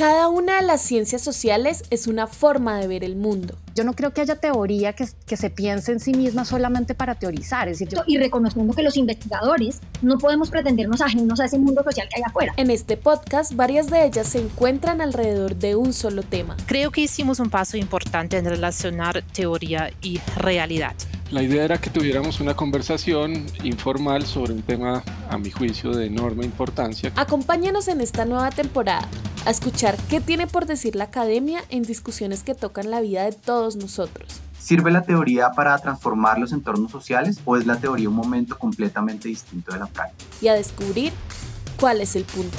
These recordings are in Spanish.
Cada una de las ciencias sociales es una forma de ver el mundo. Yo no creo que haya teoría que, que se piense en sí misma solamente para teorizar. Es decir, Y reconociendo que los investigadores no podemos pretendernos ajenos a ese mundo social que hay afuera. En este podcast, varias de ellas se encuentran alrededor de un solo tema. Creo que hicimos un paso importante en relacionar teoría y realidad. La idea era que tuviéramos una conversación informal sobre un tema, a mi juicio, de enorme importancia. Acompáñanos en esta nueva temporada a escuchar qué tiene por decir la academia en discusiones que tocan la vida de todos nosotros. ¿Sirve la teoría para transformar los entornos sociales o es la teoría un momento completamente distinto de la práctica? Y a descubrir cuál es el punto.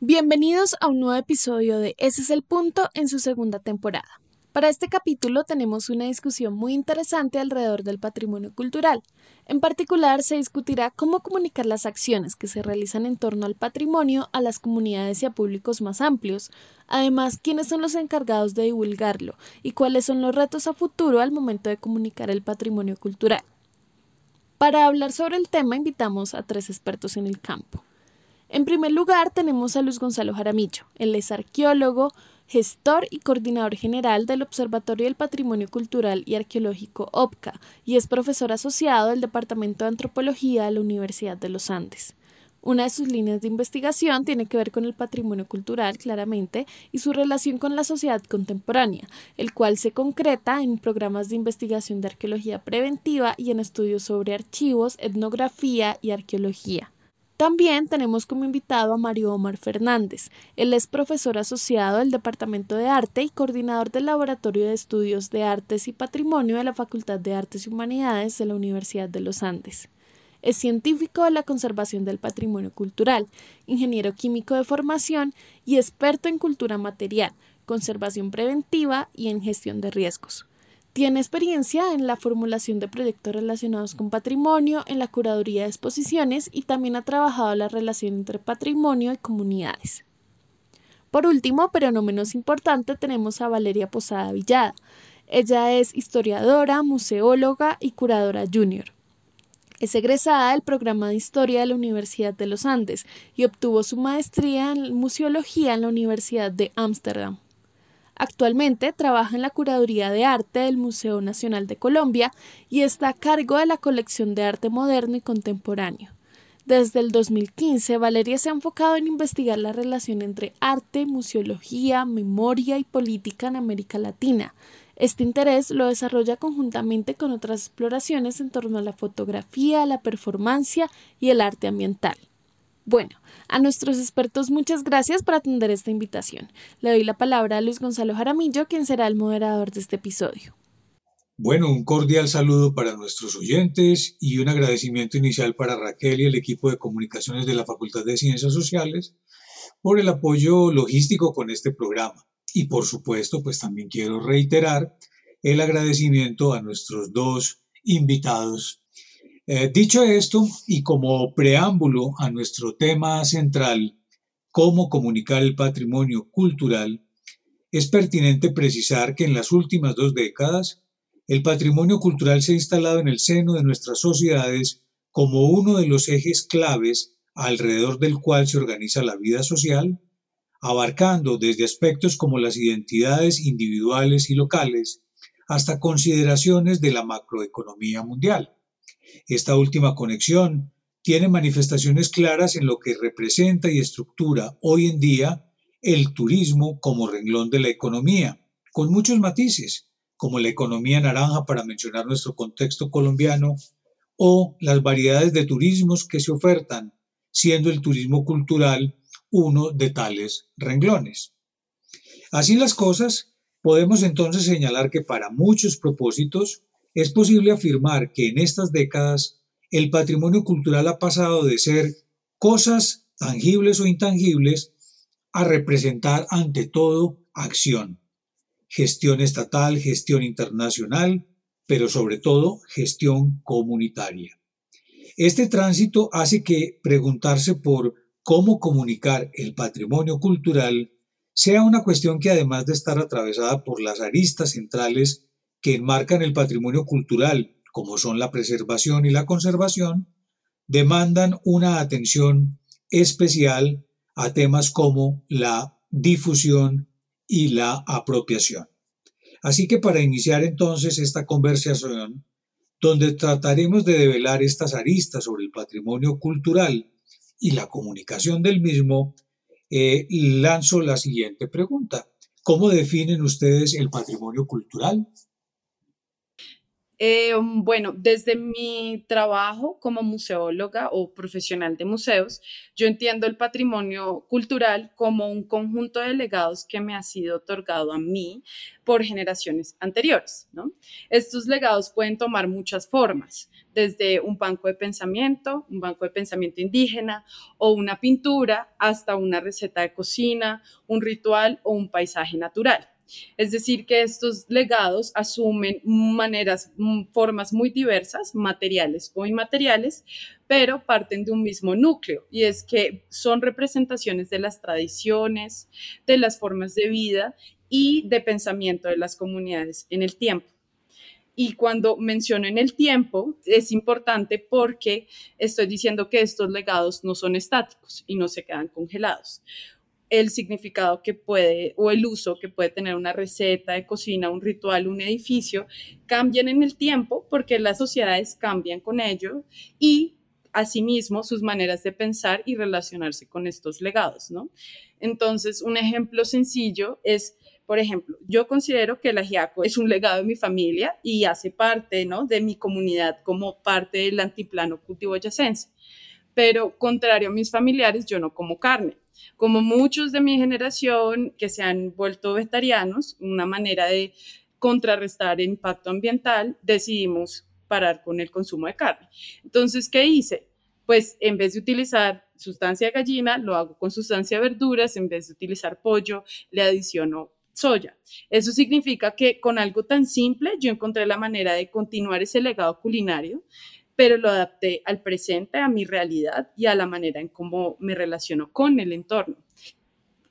Bienvenidos a un nuevo episodio de Ese es el punto en su segunda temporada. Para este capítulo tenemos una discusión muy interesante alrededor del patrimonio cultural. En particular se discutirá cómo comunicar las acciones que se realizan en torno al patrimonio a las comunidades y a públicos más amplios, además quiénes son los encargados de divulgarlo y cuáles son los retos a futuro al momento de comunicar el patrimonio cultural. Para hablar sobre el tema invitamos a tres expertos en el campo. En primer lugar, tenemos a Luis Gonzalo Jaramillo. Él es arqueólogo, gestor y coordinador general del Observatorio del Patrimonio Cultural y Arqueológico OPCA y es profesor asociado del Departamento de Antropología de la Universidad de los Andes. Una de sus líneas de investigación tiene que ver con el patrimonio cultural, claramente, y su relación con la sociedad contemporánea, el cual se concreta en programas de investigación de arqueología preventiva y en estudios sobre archivos, etnografía y arqueología. También tenemos como invitado a Mario Omar Fernández. Él es profesor asociado del Departamento de Arte y coordinador del Laboratorio de Estudios de Artes y Patrimonio de la Facultad de Artes y Humanidades de la Universidad de los Andes. Es científico de la conservación del patrimonio cultural, ingeniero químico de formación y experto en cultura material, conservación preventiva y en gestión de riesgos. Tiene experiencia en la formulación de proyectos relacionados con patrimonio, en la curaduría de exposiciones y también ha trabajado la relación entre patrimonio y comunidades. Por último, pero no menos importante, tenemos a Valeria Posada Villada. Ella es historiadora, museóloga y curadora junior. Es egresada del programa de Historia de la Universidad de los Andes y obtuvo su maestría en Museología en la Universidad de Ámsterdam. Actualmente trabaja en la curaduría de arte del Museo Nacional de Colombia y está a cargo de la colección de arte moderno y contemporáneo. Desde el 2015, Valeria se ha enfocado en investigar la relación entre arte, museología, memoria y política en América Latina. Este interés lo desarrolla conjuntamente con otras exploraciones en torno a la fotografía, la performancia y el arte ambiental. Bueno, a nuestros expertos muchas gracias por atender esta invitación. Le doy la palabra a Luis Gonzalo Jaramillo, quien será el moderador de este episodio. Bueno, un cordial saludo para nuestros oyentes y un agradecimiento inicial para Raquel y el equipo de comunicaciones de la Facultad de Ciencias Sociales por el apoyo logístico con este programa. Y por supuesto, pues también quiero reiterar el agradecimiento a nuestros dos invitados eh, dicho esto, y como preámbulo a nuestro tema central, cómo comunicar el patrimonio cultural, es pertinente precisar que en las últimas dos décadas, el patrimonio cultural se ha instalado en el seno de nuestras sociedades como uno de los ejes claves alrededor del cual se organiza la vida social, abarcando desde aspectos como las identidades individuales y locales hasta consideraciones de la macroeconomía mundial. Esta última conexión tiene manifestaciones claras en lo que representa y estructura hoy en día el turismo como renglón de la economía, con muchos matices, como la economía naranja para mencionar nuestro contexto colombiano, o las variedades de turismos que se ofertan, siendo el turismo cultural uno de tales renglones. Así las cosas, podemos entonces señalar que para muchos propósitos, es posible afirmar que en estas décadas el patrimonio cultural ha pasado de ser cosas tangibles o intangibles a representar ante todo acción, gestión estatal, gestión internacional, pero sobre todo gestión comunitaria. Este tránsito hace que preguntarse por cómo comunicar el patrimonio cultural sea una cuestión que además de estar atravesada por las aristas centrales que enmarcan el patrimonio cultural, como son la preservación y la conservación, demandan una atención especial a temas como la difusión y la apropiación. Así que para iniciar entonces esta conversación, donde trataremos de develar estas aristas sobre el patrimonio cultural y la comunicación del mismo, eh, lanzo la siguiente pregunta. ¿Cómo definen ustedes el patrimonio cultural? Eh, bueno, desde mi trabajo como museóloga o profesional de museos, yo entiendo el patrimonio cultural como un conjunto de legados que me ha sido otorgado a mí por generaciones anteriores. Estos legados pueden tomar muchas formas, desde un banco de pensamiento, un banco de pensamiento indígena o una pintura, hasta una receta de cocina, un ritual o un paisaje natural. Es decir, que estos legados asumen maneras, mm, formas muy diversas, materiales o inmateriales, pero parten de un mismo núcleo y es que son representaciones de las tradiciones, de las formas de vida y de pensamiento de las comunidades en el tiempo. Y cuando menciono en el tiempo, es importante porque estoy diciendo que estos legados no son estáticos y no se quedan congelados el significado que puede o el uso que puede tener una receta de cocina, un ritual, un edificio, cambian en el tiempo porque las sociedades cambian con ello y asimismo sus maneras de pensar y relacionarse con estos legados, ¿no? Entonces, un ejemplo sencillo es, por ejemplo, yo considero que el ajiaco es un legado de mi familia y hace parte, ¿no? De mi comunidad como parte del antiplano cultivo yacense. Pero contrario a mis familiares, yo no como carne como muchos de mi generación que se han vuelto vegetarianos, una manera de contrarrestar el impacto ambiental, decidimos parar con el consumo de carne. Entonces, ¿qué hice? Pues en vez de utilizar sustancia gallina, lo hago con sustancia verduras, en vez de utilizar pollo, le adiciono soya. Eso significa que con algo tan simple yo encontré la manera de continuar ese legado culinario pero lo adapté al presente, a mi realidad y a la manera en cómo me relaciono con el entorno.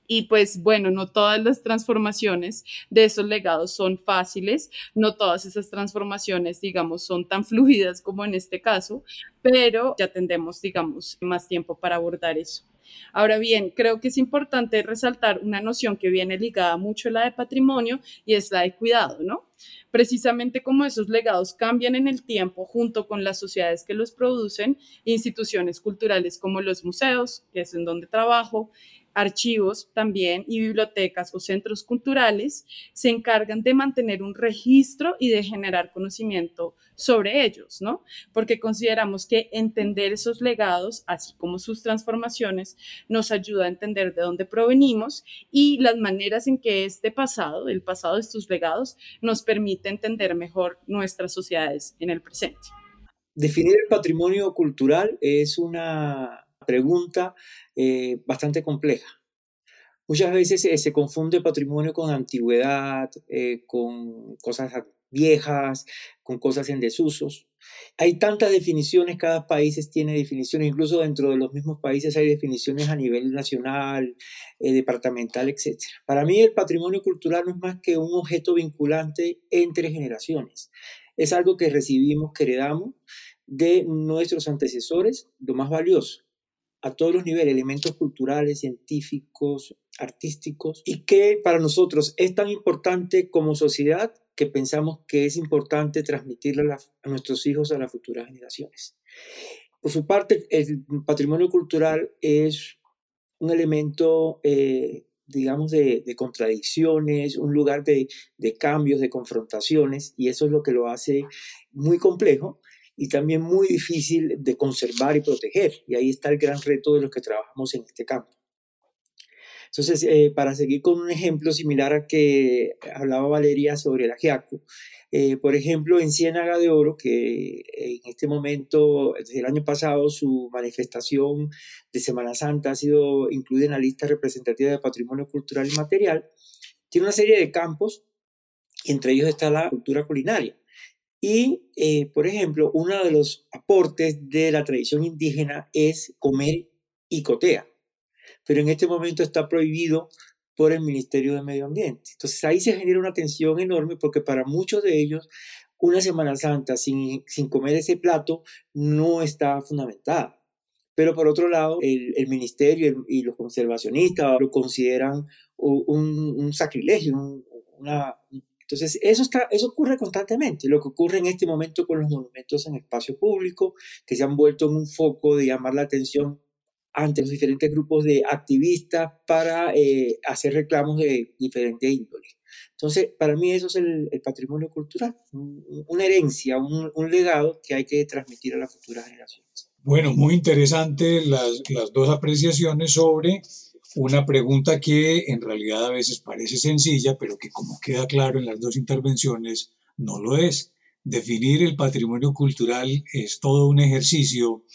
Y pues bueno, no todas las transformaciones de esos legados son fáciles, no todas esas transformaciones, digamos, son tan fluidas como en este caso, pero ya tendremos, digamos, más tiempo para abordar eso. Ahora bien, creo que es importante resaltar una noción que viene ligada mucho a la de patrimonio y es la de cuidado, ¿no? Precisamente como esos legados cambian en el tiempo junto con las sociedades que los producen, instituciones culturales como los museos, que es en donde trabajo, archivos también y bibliotecas o centros culturales se encargan de mantener un registro y de generar conocimiento sobre ellos, ¿no? Porque consideramos que entender esos legados, así como sus transformaciones, nos ayuda a entender de dónde provenimos y las maneras en que este pasado, el pasado de estos legados, nos permite entender mejor nuestras sociedades en el presente. Definir el patrimonio cultural es una pregunta eh, bastante compleja. Muchas veces se confunde patrimonio con antigüedad, eh, con cosas viejas, con cosas en desusos. Hay tantas definiciones, cada país tiene definiciones, incluso dentro de los mismos países hay definiciones a nivel nacional, eh, departamental, etc. Para mí el patrimonio cultural no es más que un objeto vinculante entre generaciones. Es algo que recibimos, que heredamos de nuestros antecesores, lo más valioso a todos los niveles, elementos culturales, científicos, artísticos, y que para nosotros es tan importante como sociedad que pensamos que es importante transmitirlo a, nuestros hijos, a las futuras generaciones. Por su parte, el patrimonio cultural es un elemento, eh, digamos, de, contradicciones, un lugar de, de cambios, de confrontaciones, y eso es lo que lo hace muy complejo, y también muy difícil de conservar y proteger. Y ahí está el gran reto de los que trabajamos en este campo. Entonces, eh, para seguir con un ejemplo similar al que hablaba Valeria sobre el ajiaco, eh, por ejemplo, en Ciénaga de Oro, que en este momento, desde el año pasado, su manifestación de Semana Santa ha sido incluida en la lista representativa de patrimonio cultural y material, tiene una serie de campos, entre ellos está la cultura culinaria. Y, eh, por ejemplo, uno de los aportes de la tradición indígena es comer icotea, pero en este momento está prohibido por el Ministerio de Medio Ambiente. Entonces ahí se genera una tensión enorme porque para muchos de ellos una Semana Santa sin, sin comer ese plato no está fundamentada. pero por otro lado, el, el ministerio y los conservacionistas lo consideran un, sacrilegio, una, entonces, eso, está, eso ocurre constantemente. Lo que ocurre en este momento con los monumentos en espacio público, que se han vuelto un foco de llamar la atención ante los diferentes grupos de activistas para eh, hacer reclamos de diferentes índoles. Entonces, para mí eso es el, patrimonio cultural, una herencia, un, un, legado que hay que transmitir a las futuras generaciones. Bueno, muy interesante las, las dos apreciaciones sobre una pregunta que en realidad a veces parece sencilla, pero que como queda claro en las dos intervenciones, no lo es. Definir el patrimonio cultural es todo un ejercicio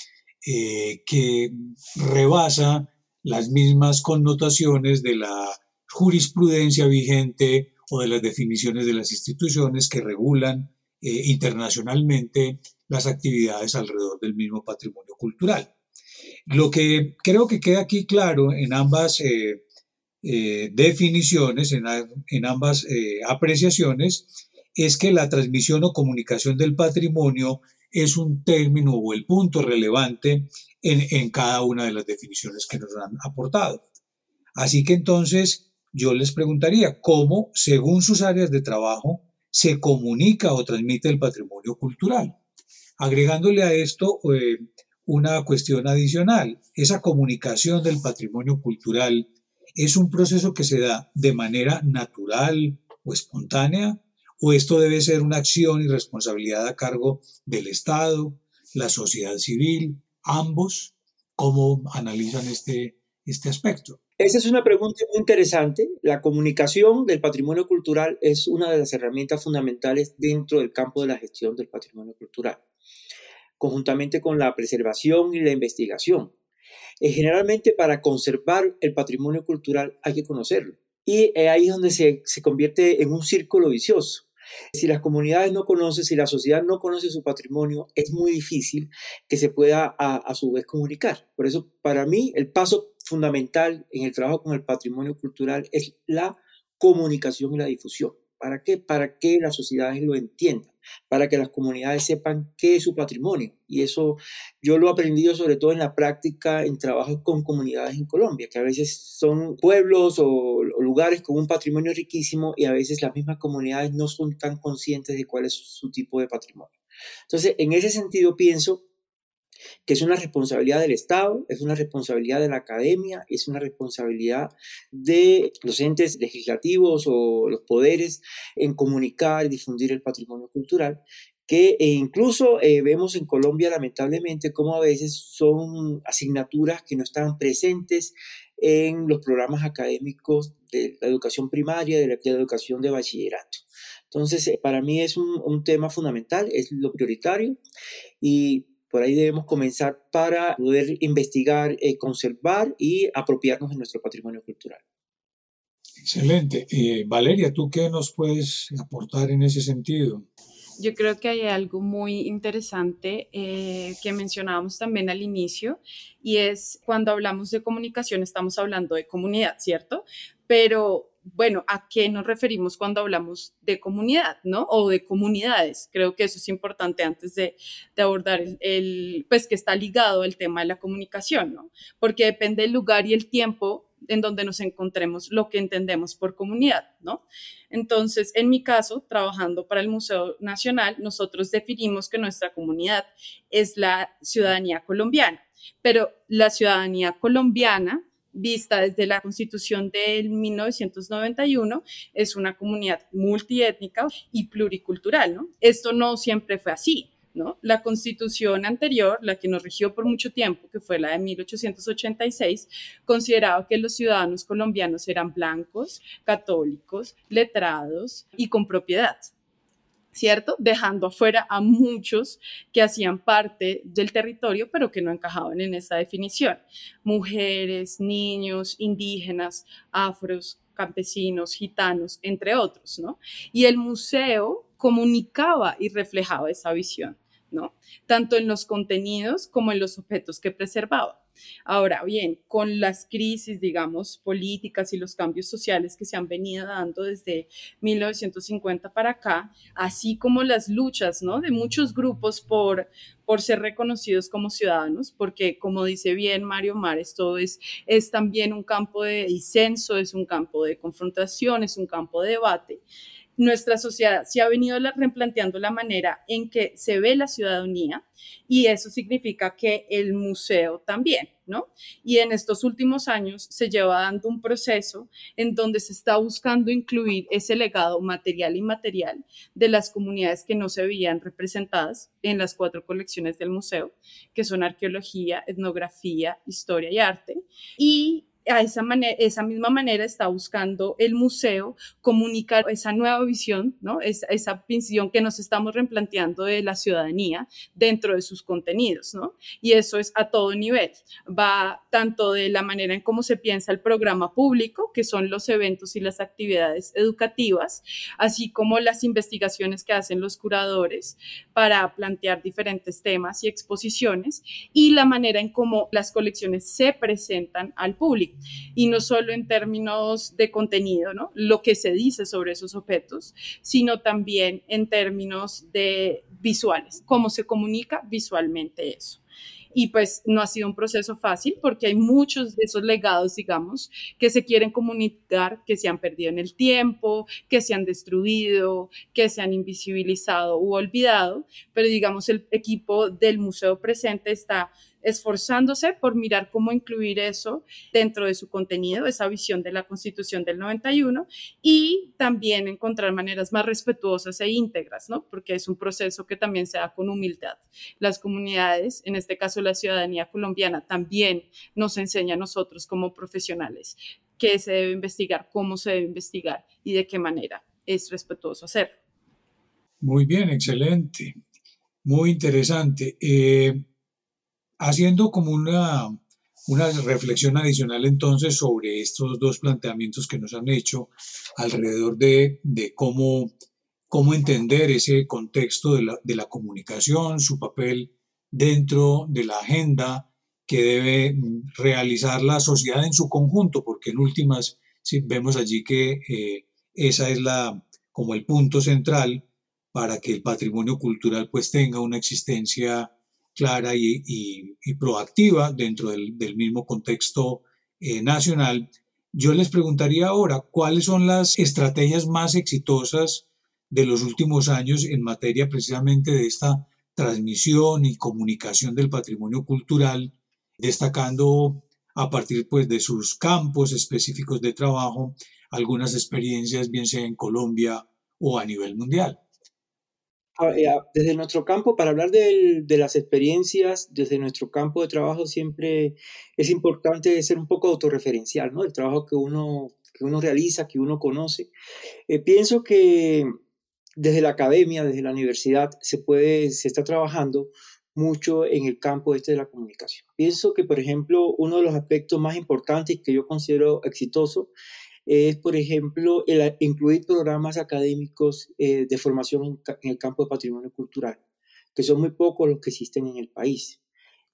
eh, que rebasa las mismas connotaciones de la jurisprudencia vigente o de las definiciones de las instituciones que regulan eh, internacionalmente las actividades alrededor del mismo patrimonio cultural. Lo que creo que queda aquí claro en ambas eh, eh, definiciones, en, ambas eh, apreciaciones, es que la transmisión o comunicación del patrimonio es un término o el punto relevante en, en cada una de las definiciones que nos han aportado. Así que entonces yo les preguntaría cómo, según sus áreas de trabajo, se comunica o transmite el patrimonio cultural. Agregándole a esto una cuestión adicional. Esa comunicación del patrimonio cultural es un proceso que se da de manera natural o espontánea, o esto debe ser una acción y responsabilidad a cargo del Estado, la sociedad civil, ambos. ¿Cómo analizan este, este aspecto? Esa es una pregunta muy interesante. La comunicación del patrimonio cultural es una de las herramientas fundamentales dentro del campo de la gestión del patrimonio cultural conjuntamente con la preservación y la investigación. Eh, generalmente para conservar el patrimonio cultural hay que conocerlo. Y eh, ahí es donde se, se convierte en un círculo vicioso. Si las comunidades no conocen, si la sociedad no conoce su patrimonio, es muy difícil que se pueda a, a, su vez comunicar. Por eso, para mí, el paso fundamental en el trabajo con el patrimonio cultural es la comunicación y la difusión. ¿Para qué? Para que las sociedades lo entiendan, para que las comunidades sepan qué es su patrimonio. Y eso yo lo he aprendido sobre todo en la práctica, en trabajos con comunidades en Colombia, que a veces son pueblos o, lugares con un patrimonio riquísimo y a veces las mismas comunidades no son tan conscientes de cuál es su tipo de patrimonio. Entonces, en ese sentido pienso que es una responsabilidad del Estado, es una responsabilidad de la academia, es una responsabilidad de los entes legislativos o los poderes en comunicar y difundir el patrimonio cultural que e incluso eh, vemos en Colombia lamentablemente como a veces son asignaturas que no están presentes en los programas académicos de la educación primaria, de la, educación de bachillerato. Entonces, eh, para mí es un, un tema fundamental, es lo prioritario y por ahí debemos comenzar para poder investigar, eh, conservar y apropiarnos de nuestro patrimonio cultural. Excelente. Eh, Valeria, ¿tú qué nos puedes aportar en ese sentido? Yo creo que hay algo muy interesante eh, que mencionábamos también al inicio y es cuando hablamos de comunicación estamos hablando de comunidad, ¿cierto? Pero bueno, ¿a qué nos referimos cuando hablamos de comunidad, ¿no? O de comunidades. Creo que eso es importante antes de, abordar el, pues que está ligado al tema de la comunicación, ¿no? Porque depende del lugar y el tiempo en donde nos encontremos lo que entendemos por comunidad, ¿no? Entonces, en mi caso, trabajando para el Museo Nacional, nosotros definimos que nuestra comunidad es la ciudadanía colombiana, pero la ciudadanía colombiana vista desde la constitución del 1991, es una comunidad multiétnica y pluricultural, ¿no? Esto no siempre fue así. ¿No? La constitución anterior, la que nos rigió por mucho tiempo, que fue la de 1886, consideraba que los ciudadanos colombianos eran blancos, católicos, letrados y con propiedad. ¿Cierto? Dejando afuera a muchos que hacían parte del territorio, pero que no encajaban en esa definición. Mujeres, niños, indígenas, afros, campesinos, gitanos, entre otros, ¿no? Y el museo comunicaba y reflejaba esa visión, ¿no? Tanto en los contenidos como en los objetos que preservaba. Ahora bien, con las crisis, digamos, políticas y los cambios sociales que se han venido dando desde 1950 para acá, así como las luchas ¿no? de muchos grupos por, ser reconocidos como ciudadanos, porque como dice bien Mario Mar, esto es, es también un campo de disenso, es un campo de confrontación, es un campo de debate nuestra sociedad se ha venido replanteando la manera en que se ve la ciudadanía y eso significa que el museo también, ¿no? Y en estos últimos años se lleva dando un proceso en donde se está buscando incluir ese legado material y material de las comunidades que no se veían representadas en las cuatro colecciones del museo, que son arqueología, etnografía, historia y arte. Y a esa, manera, esa misma manera está buscando el museo comunicar esa nueva visión, ¿no? esa, esa visión que nos estamos replanteando de la ciudadanía dentro de sus contenidos. ¿no? Y eso es a todo nivel. Va tanto de la manera en cómo se piensa el programa público, que son los eventos y las actividades educativas, así como las investigaciones que hacen los curadores para plantear diferentes temas y exposiciones, y la manera en cómo las colecciones se presentan al público y no solo en términos de contenido, ¿no? Lo que se dice sobre esos objetos, sino también en términos de visuales, cómo se comunica visualmente eso y pues no ha sido un proceso fácil porque hay muchos de esos legados, digamos, que se quieren comunicar, que se han perdido en el tiempo, que se han destruido, que se han invisibilizado u olvidado, pero digamos el equipo del museo presente está esforzándose por mirar cómo incluir eso dentro de su contenido, esa visión de la Constitución del 91 y también encontrar maneras más respetuosas e íntegras, ¿no? Porque es un proceso que también se da con humildad. Las comunidades, en este caso la ciudadanía colombiana, también nos enseña a nosotros como profesionales qué se debe investigar, cómo se debe investigar y de qué manera es respetuoso hacerlo. Muy bien, excelente. Muy interesante. Eh, Haciendo como una, una reflexión adicional entonces sobre estos dos planteamientos que nos han hecho alrededor de, de cómo, cómo entender ese contexto de la, de la comunicación, su papel dentro de la agenda que debe realizar la sociedad en su conjunto, porque en últimas vemos allí que eh, esa es la como el punto central para que el patrimonio cultural pues tenga una existencia clara y, proactiva dentro del, mismo contexto eh, nacional. Yo les preguntaría ahora, ¿cuáles son las estrategias más exitosas de los últimos años en materia precisamente de esta transmisión y comunicación del patrimonio cultural, destacando a partir pues, de sus campos específicos de trabajo algunas experiencias, bien sea en Colombia o a nivel mundial? Eh, desde nuestro campo, para hablar de, las experiencias, desde nuestro campo de trabajo siempre es importante ser un poco autorreferencial, ¿no? El trabajo que uno, que uno realiza, que uno conoce. Eh, pienso que desde la academia, desde la universidad, se puede, se está trabajando mucho en el campo este de la comunicación. Pienso que, por ejemplo, uno de los aspectos más importantes que yo considero exitoso es, por ejemplo, el incluir programas académicos eh, de formación en, el campo de patrimonio cultural, que son muy pocos los que existen en el país.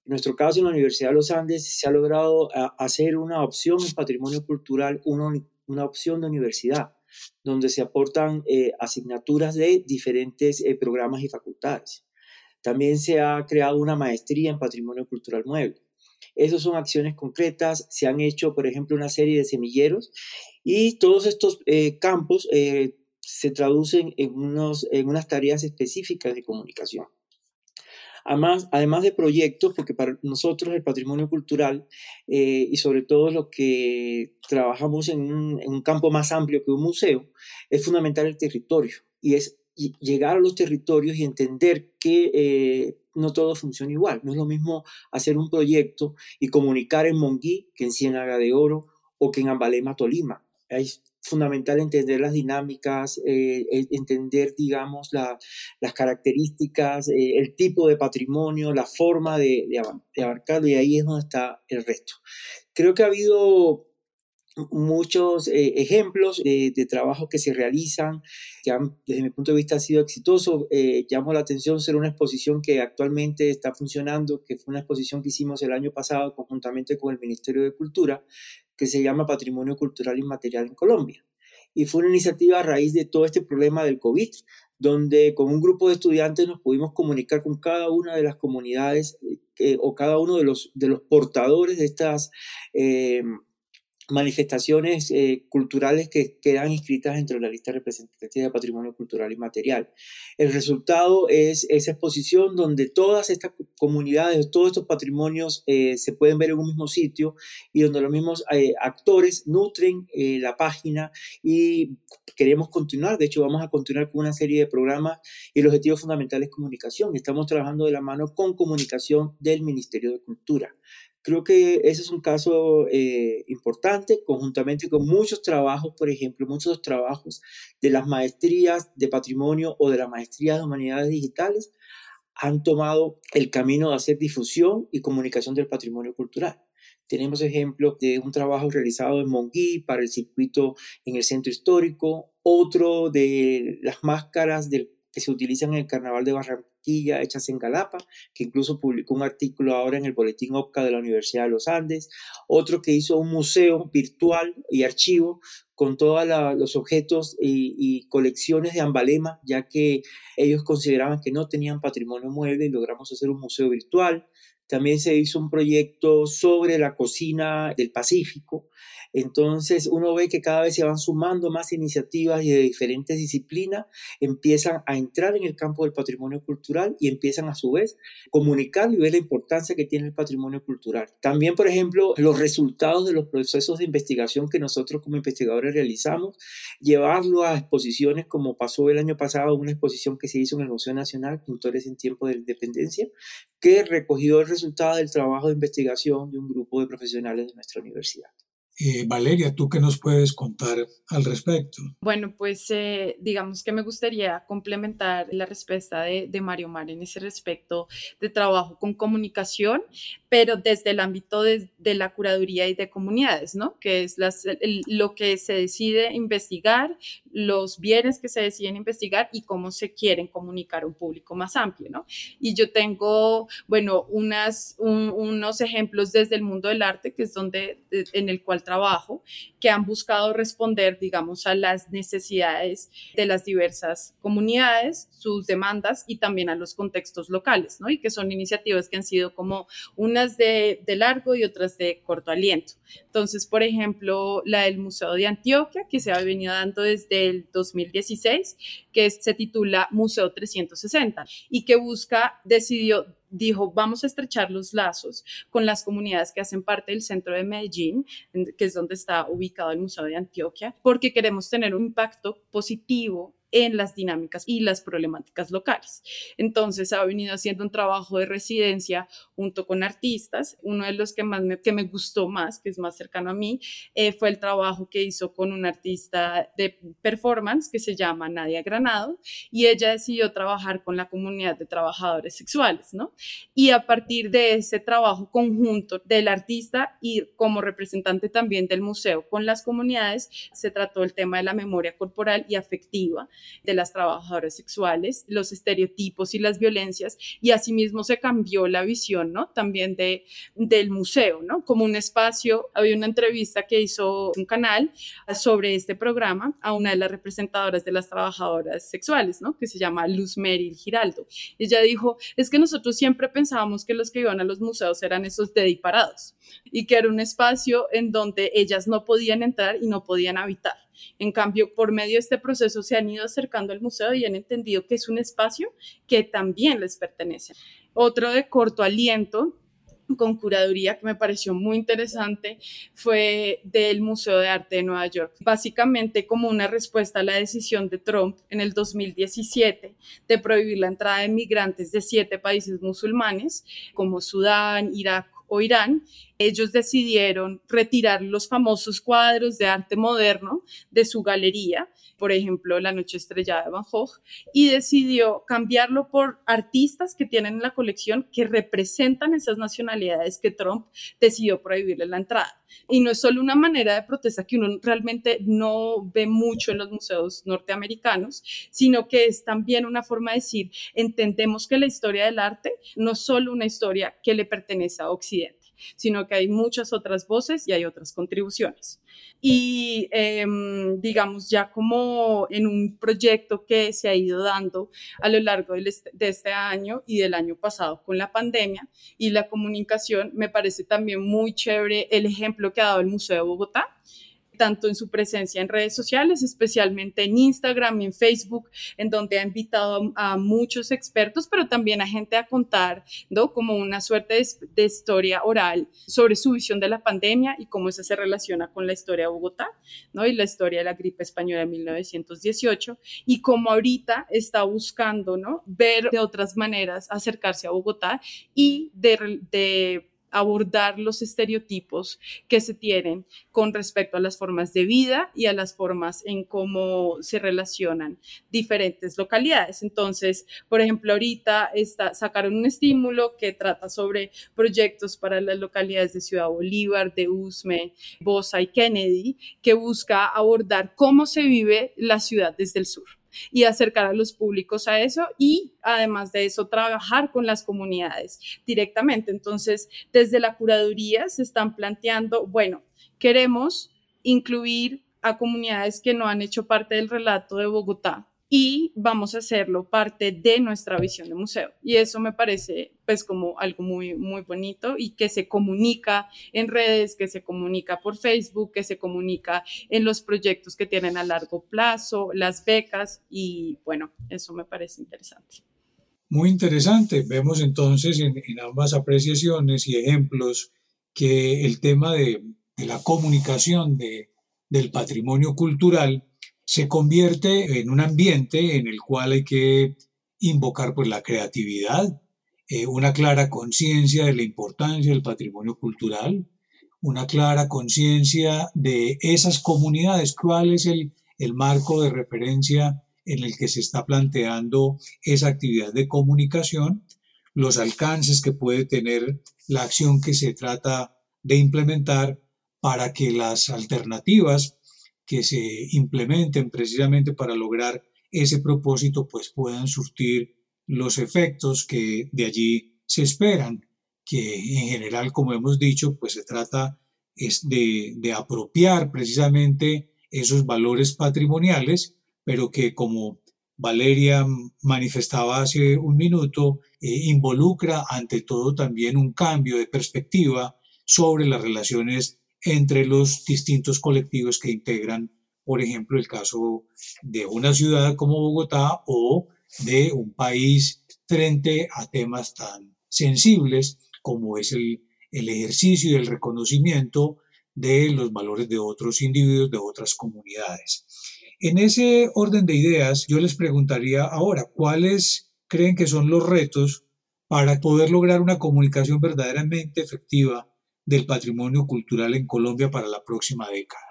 En nuestro caso, en la Universidad de los Andes se ha logrado hacer una opción en patrimonio cultural, una, una opción de universidad, donde se aportan eh, asignaturas de diferentes eh, programas y facultades. También se ha creado una maestría en patrimonio cultural mueble. Esas son acciones concretas, se han hecho, por ejemplo, una serie de semilleros y todos estos eh, campos eh, se traducen en, unos, en unas tareas específicas de comunicación. Además, además de proyectos, porque para nosotros el patrimonio cultural eh, y sobre todo lo que trabajamos en un, en un, campo más amplio que un museo, es fundamental el territorio y es llegar a los territorios y entender que no todo funciona igual. No es lo mismo hacer un proyecto y comunicar en Monguí que en Ciénaga de Oro o que en Ambalema, Tolima. Es fundamental entender las dinámicas, eh, entender, digamos, las características, eh, el tipo de patrimonio, la forma de, de, abarcarlo, y ahí es donde está el resto. Creo que ha habido muchos eh, ejemplos de, de trabajos que se realizan, que han, desde mi punto de vista, han sido exitosos. Eh, llamo la atención ser una exposición que actualmente está funcionando, que fue una exposición que hicimos el año pasado conjuntamente con el Ministerio de Cultura, que se llama Patrimonio Cultural Inmaterial en Colombia. Y fue una iniciativa a raíz de todo este problema del COVID, donde con un grupo de estudiantes nos pudimos comunicar con cada una de las comunidades eh, o cada uno de los, de los portadores de estas eh, manifestaciones eh, culturales que quedan inscritas dentro de la lista representativa de patrimonio cultural y material. El resultado es esa exposición donde todas estas comunidades, todos estos patrimonios eh, se pueden ver en un mismo sitio y donde los mismos eh, actores nutren la página y queremos continuar, de hecho vamos a continuar con una serie de programas y el objetivo fundamental es comunicación. Estamos trabajando de la mano con comunicación del Ministerio de Cultura. Creo que ese es un caso eh, importante, conjuntamente con muchos trabajos, por ejemplo, muchos trabajos de las maestrías de patrimonio o de las maestrías de humanidades digitales han tomado el camino de hacer difusión y comunicación del patrimonio cultural. Tenemos ejemplos de un trabajo realizado en Monguí para el circuito en el centro histórico, otro de las máscaras del, que se utilizan en el carnaval de Barranquilla hechas en Galapa, que incluso publicó un artículo ahora en el Boletín OPCA de la Universidad de los Andes, otro que hizo un museo virtual y archivo con todos los objetos y, y, colecciones de ambalema, ya que ellos consideraban que no tenían patrimonio mueble y logramos hacer un museo virtual. También se hizo un proyecto sobre la cocina del Pacífico, entonces uno ve que cada vez se van sumando más iniciativas y de diferentes disciplinas empiezan a entrar en el campo del patrimonio cultural y empiezan a su vez comunicar y ver la importancia que tiene el patrimonio cultural. También, por ejemplo, los resultados de los procesos de investigación que nosotros como investigadores realizamos, llevarlo a exposiciones como pasó el año pasado, una exposición que se hizo en el Museo Nacional, Pintores en Tiempo de Independencia, que recogió el resultado del trabajo de investigación de un grupo de profesionales de nuestra universidad. Eh, Valeria, ¿tú qué nos puedes contar al respecto? Bueno, pues eh, digamos que me gustaría complementar la respuesta de, Mario Mar en ese respecto de trabajo con comunicación, pero desde el ámbito de, la curaduría y de comunidades, ¿no? Que es lo que se decide investigar, los bienes que se deciden investigar y cómo se quieren comunicar a un público más amplio, ¿no? Y yo tengo, bueno, unas, unos ejemplos desde el mundo del arte, que es donde, en el cual trabajo que han buscado responder, digamos, a las necesidades de las diversas comunidades, sus demandas y también a los contextos locales, ¿no? Y que son iniciativas que han sido como unas de, de largo y otras de corto aliento. Entonces, por ejemplo, la del Museo de Antioquia, que se ha venido dando desde el 2016, que se titula Museo 360 y que busca, decidió dijo, vamos a estrechar los lazos con las comunidades que hacen parte del centro de Medellín, que es donde está ubicado el Museo de Antioquia, porque queremos tener un impacto positivo en las dinámicas y las problemáticas locales. Entonces ha venido haciendo un trabajo de residencia junto con artistas. Uno de los que más me, que me gustó más, que es más cercano a mí, eh, fue el trabajo que hizo con un artista de performance que se llama Nadia Granado y ella decidió trabajar con la comunidad de trabajadores sexuales, ¿no? Y a partir de ese trabajo conjunto del artista y como representante también del museo con las comunidades, se trató el tema de la memoria corporal y afectiva de las trabajadoras sexuales, los estereotipos y las violencias, y asimismo se cambió la visión, ¿no? También de, del museo, ¿no? Como un espacio, había una entrevista que hizo un canal sobre este programa a una de las representadoras de las trabajadoras sexuales, ¿no? Que se llama Luz Meryl Giraldo. Ella dijo, es que nosotros siempre pensábamos que los que iban a los museos eran esos dediparados y que era un espacio en donde ellas no podían entrar y no podían habitar en cambio, por medio de este proceso se han ido acercando al museo y han entendido que es un espacio que también les pertenece. Otro de corto aliento con curaduría que me pareció muy interesante fue del Museo de Arte de Nueva York. Básicamente como una respuesta a la decisión de Trump en el 2017 de prohibir la entrada de migrantes de siete países musulmanes como Sudán, Irak o Irán ellos decidieron retirar los famosos cuadros de arte moderno de su galería, por ejemplo, La Noche Estrellada de Van Gogh, y decidió cambiarlo por artistas que tienen en la colección que representan esas nacionalidades que Trump decidió prohibirle la entrada. Y no es solo una manera de protesta que uno realmente no ve mucho en los museos norteamericanos, sino que es también una forma de decir, entendemos que la historia del arte no es solo una historia que le pertenece a Occidente sino que hay muchas otras voces y hay otras contribuciones. Y em, digamos, ya como en un proyecto que se ha ido dando a lo largo de este año y del año pasado con la pandemia y la comunicación, me parece también muy chévere el ejemplo que ha dado el Museo de Bogotá tanto en su presencia en redes sociales, especialmente en Instagram y en Facebook, en donde ha invitado a, muchos expertos, pero también a gente a contar, ¿no? Como una suerte de, historia oral sobre su visión de la pandemia y cómo eso se relaciona con la historia de Bogotá, ¿no? Y la historia de la gripe española de 1918 y cómo ahorita está buscando, ¿no? Ver de otras maneras acercarse a Bogotá y de, de abordar los estereotipos que se tienen con respecto a las formas de vida y a las formas en cómo se relacionan diferentes localidades. Entonces, por ejemplo, ahorita está, sacaron un estímulo que trata sobre proyectos para las localidades de Ciudad Bolívar, de Usme, Bosa y Kennedy, que busca abordar cómo se vive la ciudad desde el sur y acercar a los públicos a eso y además de eso trabajar con las comunidades directamente. Entonces, desde la curaduría se están planteando, bueno, queremos incluir a comunidades que no han hecho parte del relato de Bogotá y vamos a hacerlo parte de nuestra visión de museo. Y eso me parece pues como algo muy, muy bonito y que se comunica en redes, que se comunica por Facebook, que se comunica en los proyectos que tienen a largo plazo, las becas y bueno, eso me parece interesante. Muy interesante. Vemos entonces en, ambas apreciaciones y ejemplos que el tema de, la comunicación de, del patrimonio cultural se convierte en un ambiente en el cual hay que invocar pues, la creatividad, eh, una clara conciencia de la importancia del patrimonio cultural, una clara conciencia de esas comunidades, cuál es el, el marco de referencia en el que se está planteando esa actividad de comunicación, los alcances que puede tener la acción que se trata de implementar para que las alternativas que se implementen precisamente para lograr ese propósito, pues puedan surtir los efectos que de allí se esperan, que en general, como hemos dicho, pues se trata es de, de apropiar precisamente esos valores patrimoniales, pero que como Valeria manifestaba hace un minuto, eh, involucra ante todo también un cambio de perspectiva sobre las relaciones entre los distintos colectivos que integran, por ejemplo, el caso de una ciudad como Bogotá o de un país frente a temas tan sensibles como es el, el ejercicio y el reconocimiento de los valores de otros individuos, de otras comunidades. En ese orden de ideas, yo les preguntaría ahora, ¿cuáles creen que son los retos para poder lograr una comunicación verdaderamente efectiva del patrimonio cultural en Colombia para la próxima década.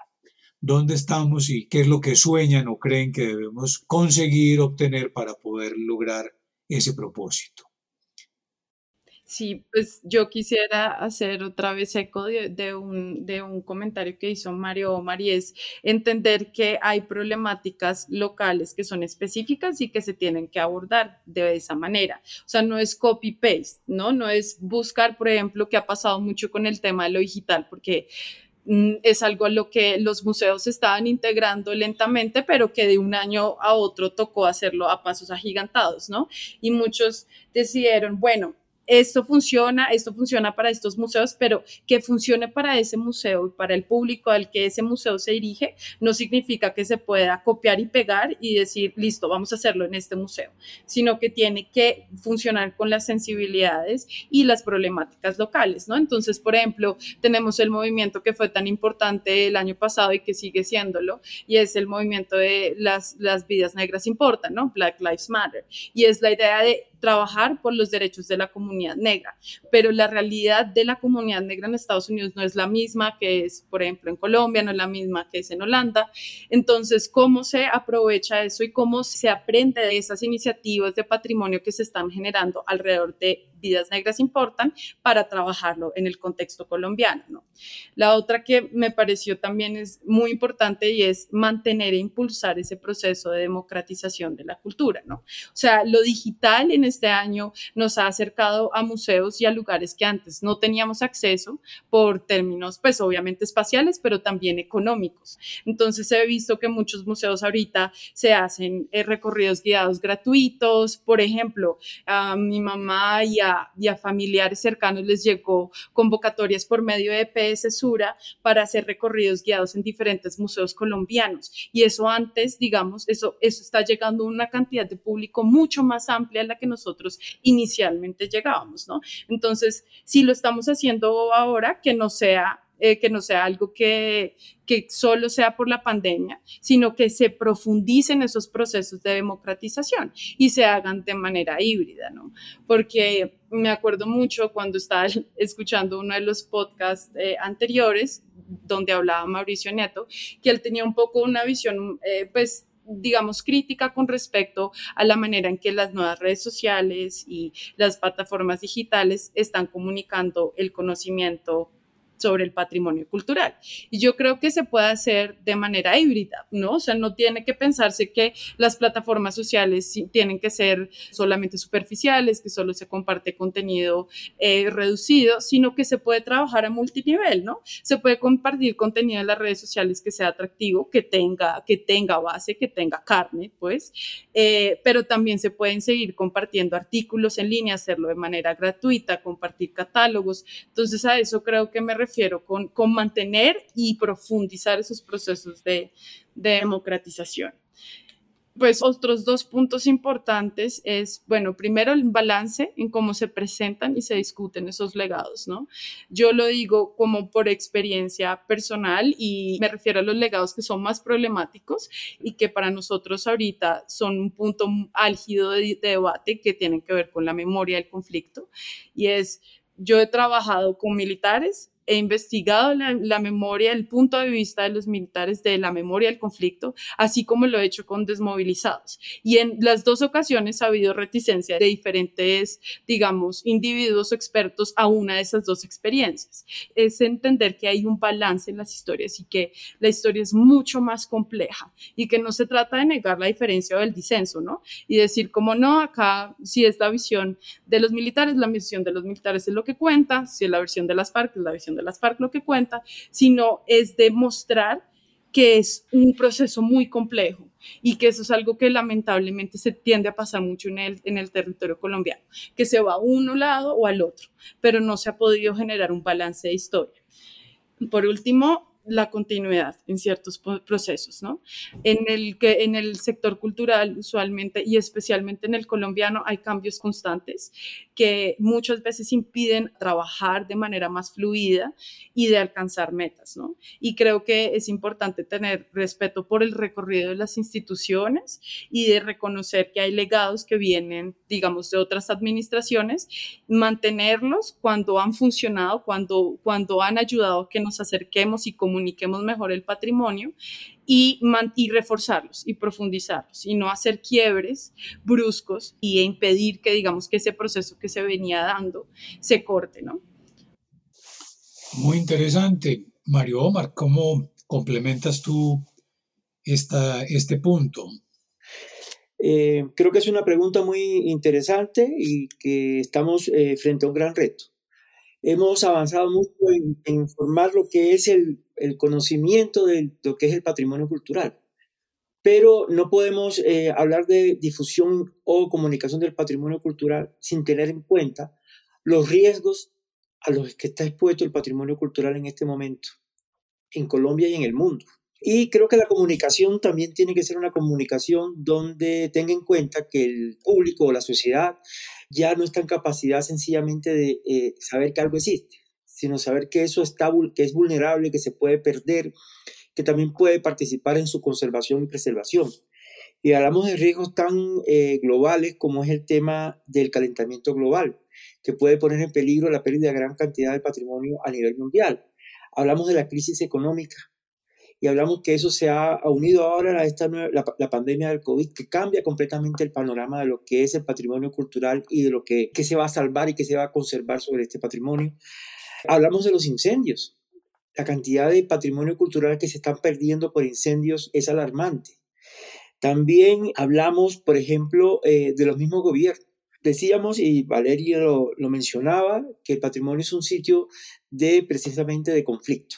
¿Dónde estamos y qué es lo que sueñan o creen que debemos conseguir obtener para poder lograr ese propósito? Sí, pues yo quisiera hacer otra vez eco de, un, de un comentario que hizo Mario Omar y es entender que hay problemáticas locales que son específicas y que se tienen que abordar de esa manera. O sea, no es copy-paste, ¿no? No es buscar, por ejemplo, que ha pasado mucho con el tema de lo digital, porque mm, es algo a lo que los museos estaban integrando lentamente, pero que de un año a otro tocó hacerlo a pasos agigantados, ¿no? Y muchos decidieron, bueno, esto funciona, esto funciona para estos museos, pero que funcione para ese museo y para el público al que ese museo se dirige, no significa que se pueda copiar y pegar y decir, listo, vamos a hacerlo en este museo, sino que tiene que funcionar con las sensibilidades y las problemáticas locales, ¿no? Entonces, por ejemplo, tenemos el movimiento que fue tan importante el año pasado y que sigue siéndolo, y es el movimiento de las, las vidas negras importan, ¿no? Black Lives Matter. Y es la idea de trabajar por los derechos de la comunidad negra, pero la realidad de la comunidad negra en Estados Unidos no es la misma que es, por ejemplo, en Colombia, no es la misma que es en Holanda. Entonces, ¿cómo se aprovecha eso y cómo se aprende de esas iniciativas de patrimonio que se están generando alrededor de vidas negras importan para trabajarlo en el contexto colombiano. ¿no? La otra que me pareció también es muy importante y es mantener e impulsar ese proceso de democratización de la cultura. ¿no? O sea, lo digital en este año nos ha acercado a museos y a lugares que antes no teníamos acceso por términos, pues obviamente espaciales, pero también económicos. Entonces he visto que muchos museos ahorita se hacen eh, recorridos guiados gratuitos. Por ejemplo, a mi mamá y a y a familiares cercanos les llegó convocatorias por medio de EPS Sura para hacer recorridos guiados en diferentes museos colombianos. Y eso antes, digamos, eso, eso está llegando a una cantidad de público mucho más amplia a la que nosotros inicialmente llegábamos, ¿no? Entonces, si lo estamos haciendo ahora, que no sea eh, que no sea algo que, que solo sea por la pandemia, sino que se profundicen esos procesos de democratización y se hagan de manera híbrida, ¿no? Porque me acuerdo mucho cuando estaba escuchando uno de los podcasts eh, anteriores donde hablaba Mauricio Nieto, que él tenía un poco una visión, eh, pues, digamos, crítica con respecto a la manera en que las nuevas redes sociales y las plataformas digitales están comunicando el conocimiento sobre el patrimonio cultural. Y yo creo que se puede hacer de manera híbrida, ¿no? O sea, no tiene que pensarse que las plataformas sociales tienen que ser solamente superficiales, que solo se comparte contenido eh, reducido, sino que se puede trabajar a multinivel, ¿no? Se puede compartir contenido en las redes sociales que sea atractivo, que tenga, que tenga base, que tenga carne, pues, eh, pero también se pueden seguir compartiendo artículos en línea, hacerlo de manera gratuita, compartir catálogos. Entonces, a eso creo que me refiero refiero con, con mantener y profundizar esos procesos de, de democratización. Pues otros dos puntos importantes es, bueno, primero el balance en cómo se presentan y se discuten esos legados, ¿no? Yo lo digo como por experiencia personal y me refiero a los legados que son más problemáticos y que para nosotros ahorita son un punto álgido de, de debate que tienen que ver con la memoria del conflicto. Y es, yo he trabajado con militares he investigado la, memoria, el punto de vista de los militares de la memoria del conflicto, así como lo he hecho con desmovilizados. Y en las dos ocasiones ha habido reticencia de diferentes, digamos, individuos expertos a una de esas dos experiencias. Es entender que hay un balance en las historias y que la historia es mucho más compleja y que no se trata de negar la diferencia o el disenso, ¿no? Y decir como no, acá si es la visión de los militares, la visión de los militares es lo que cuenta, si es la versión de las FARC, es la visión de las FARC lo que cuenta, sino es demostrar que es un proceso muy complejo y que eso es algo que lamentablemente se tiende a pasar mucho en el, en el territorio colombiano, que se va a uno lado o al otro, pero no se ha podido generar un balance de historia. Por último, la continuidad en ciertos procesos, ¿no? En el, que, en el sector cultural usualmente y especialmente en el colombiano hay cambios constantes que muchas veces impiden trabajar de manera más fluida y de alcanzar metas, ¿no? Y creo que es importante tener respeto por el recorrido de las instituciones y de reconocer que hay legados que vienen, digamos, de otras administraciones, mantenerlos cuando han funcionado, cuando, cuando han ayudado a que nos acerquemos y comuniquemos mejor el patrimonio y, y reforzarlos y profundizarlos y no hacer quiebres bruscos y impedir que digamos que ese proceso que se venía dando se corte, ¿no? Muy interesante. Mario Omar, ¿cómo complementas tú esta, este punto? Eh, creo que es una pregunta muy interesante y que estamos eh, frente a un gran reto. Hemos avanzado mucho en, en informar lo que es el el conocimiento de lo que es el patrimonio cultural. Pero no podemos eh, hablar de difusión o comunicación del patrimonio cultural sin tener en cuenta los riesgos a los que está expuesto el patrimonio cultural en este momento, en Colombia y en el mundo. Y creo que la comunicación también tiene que ser una comunicación donde tenga en cuenta que el público o la sociedad ya no está en capacidad sencillamente de eh, saber que algo existe, sino saber que eso está, que es vulnerable, que se puede perder, que también puede participar en su conservación y preservación. Y hablamos de riesgos tan eh, globales como es el tema del calentamiento global, que puede poner en peligro la pérdida de gran cantidad de patrimonio a nivel mundial. Hablamos de la crisis económica y hablamos que eso se ha unido ahora a esta la, la, pandemia del COVID, que cambia completamente el panorama de lo que es el patrimonio cultural y de lo que, que se va a salvar y que se va a conservar sobre este patrimonio. Hablamos de los incendios. La cantidad de patrimonio cultural que se están perdiendo por incendios es alarmante. También hablamos, por ejemplo, eh, de los mismos gobiernos. Decíamos, y Valeria lo, lo, mencionaba, que el patrimonio es un sitio de precisamente de conflicto.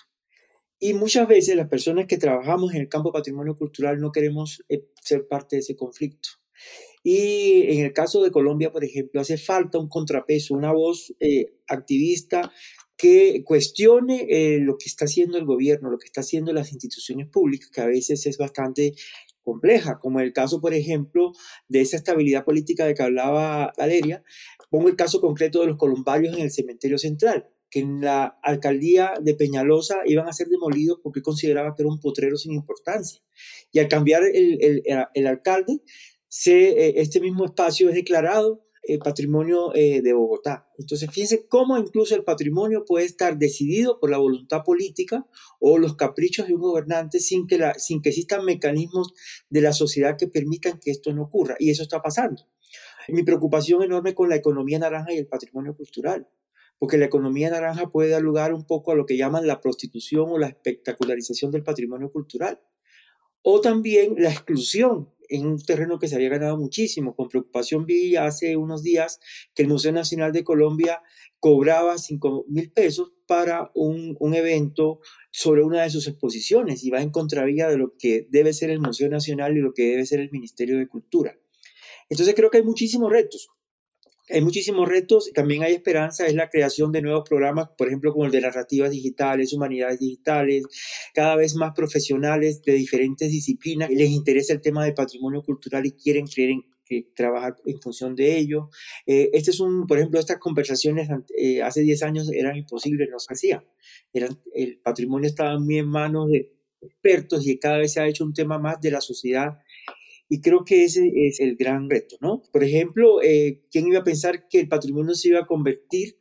Y muchas veces las personas que trabajamos en el campo patrimonio cultural no queremos eh, ser parte de ese conflicto. Y en el caso de Colombia, por ejemplo, hace falta un contrapeso, una voz eh, activista que cuestione eh, lo que está haciendo el gobierno, lo que está haciendo las instituciones públicas, que a veces es bastante compleja, como el caso, por ejemplo, de esa estabilidad política de que hablaba Valeria. Pongo el caso concreto de los columbarios en el cementerio central, que en la alcaldía de Peñalosa iban a ser demolidos porque consideraba que era un potrero sin importancia. Y al cambiar el, el, alcalde, se, eh, este mismo espacio es declarado eh, patrimonio eh, de Bogotá. Entonces, fíjense cómo incluso el patrimonio puede estar decidido por la voluntad política o los caprichos de un gobernante sin que, sin que existan mecanismos de la sociedad que permitan que esto no ocurra. Y eso está pasando. Mi preocupación enorme con la economía naranja y el patrimonio cultural, porque la economía naranja puede dar lugar un poco a lo que llaman la prostitución o la espectacularización del patrimonio cultural. O también la exclusión en un terreno que se había ganado muchísimo. Con preocupación vi hace unos días que el Museo Nacional de Colombia cobraba 5 mil pesos para un, un, evento sobre una de sus exposiciones y va en contravía de lo que debe ser el Museo Nacional y lo que debe ser el Ministerio de Cultura. Entonces creo que hay muchísimos retos. Hay muchísimos retos, también hay esperanza, es la creación de nuevos programas, por ejemplo, como el de narrativas digitales, humanidades digitales, cada vez más profesionales de diferentes disciplinas, les interesa el tema del patrimonio cultural y quieren, quieren trabajar en función de ello. Eh, este es un, por ejemplo, estas conversaciones eh, hace 10 años eran imposibles, no se hacían. Eran, el patrimonio estaba muy en manos de expertos y cada vez se ha hecho un tema más de la sociedad y creo que ese es el gran reto, ¿no? Por ejemplo, eh, ¿quién iba a pensar que el patrimonio se iba a convertir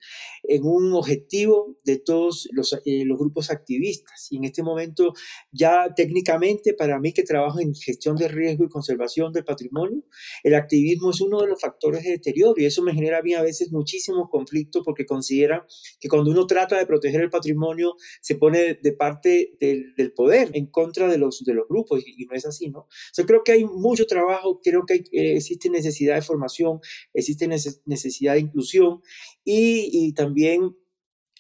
en un objetivo de todos los, eh, los grupos activistas? Y en este momento, ya técnicamente, para mí que trabajo en gestión de riesgo y conservación del patrimonio, el activismo es uno de los factores de deterioro y eso me genera a mí a veces muchísimo conflicto porque considera que cuando uno trata de proteger el patrimonio, se pone de parte del, del poder en contra de los, de los grupos y, y no es así, ¿no? Yo creo que hay mucho trabajo, creo que eh, existe necesidad de formación, existe necesidad de inclusión y, también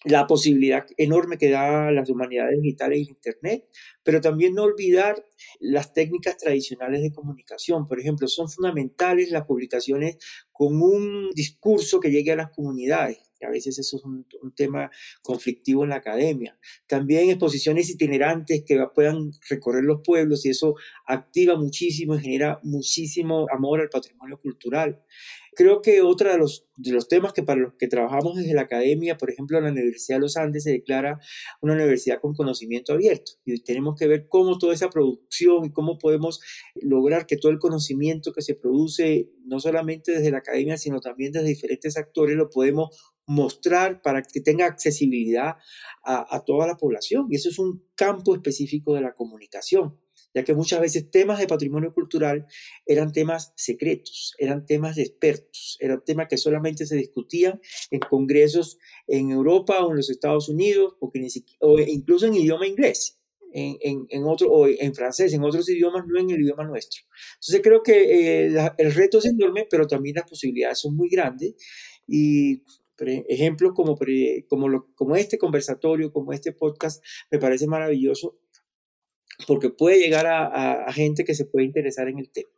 la posibilidad enorme que da las humanidades digitales y Internet, pero también no olvidar las técnicas tradicionales de comunicación. Por ejemplo, son fundamentales las publicaciones con un discurso que llegue a las comunidades a veces eso es un, tema conflictivo en la academia. También exposiciones itinerantes que puedan recorrer los pueblos y eso activa muchísimo y genera muchísimo amor al patrimonio cultural. Creo que otro de los, de los temas que para los que trabajamos desde la academia, por ejemplo, la Universidad de los Andes se declara una universidad con conocimiento abierto y tenemos que ver cómo toda esa producción y cómo podemos lograr que todo el conocimiento que se produce, no solamente desde la academia, sino también desde diferentes actores, lo podemos mostrar para que tenga accesibilidad a, a toda la población. Y eso es un campo específico de la comunicación ya que muchas veces temas de patrimonio cultural eran temas secretos, eran temas de expertos, eran temas que solamente se discutían en congresos en Europa o en los Estados Unidos, o, incluso en idioma inglés. En, en, otro, o en francés, en otros idiomas, no en el idioma nuestro. Entonces creo que eh, el reto es enorme, pero también las posibilidades son muy grandes y ejemplos como, como, como este conversatorio, como este podcast, me parece maravilloso porque puede llegar a, gente que se puede interesar en el tema.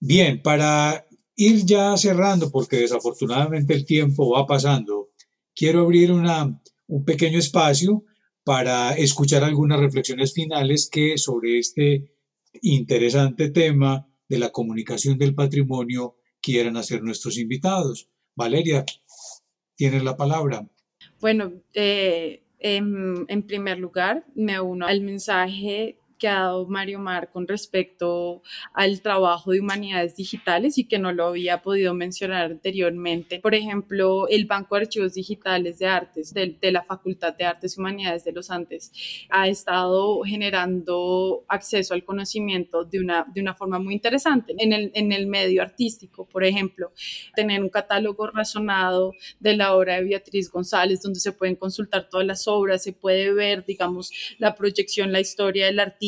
Bien, para ir ya cerrando, porque desafortunadamente el tiempo va pasando, quiero abrir una, un pequeño espacio para escuchar algunas reflexiones finales que sobre este interesante tema de la comunicación del patrimonio quieran hacer nuestros invitados. Valeria, tienes la palabra. Bueno, eh, en, primer lugar, me uno al mensaje que ha dado Mario Mar con respecto al trabajo de humanidades digitales y que no lo había podido mencionar anteriormente. Por ejemplo, el Banco de Archivos Digitales de Artes de, la Facultad de Artes y Humanidades de los Andes ha estado generando acceso al conocimiento de una, de una forma muy interesante en el, en el medio artístico. Por ejemplo, tener un catálogo razonado de la obra de Beatriz González, donde se pueden consultar todas las obras, se puede ver, digamos, la proyección, la historia del artista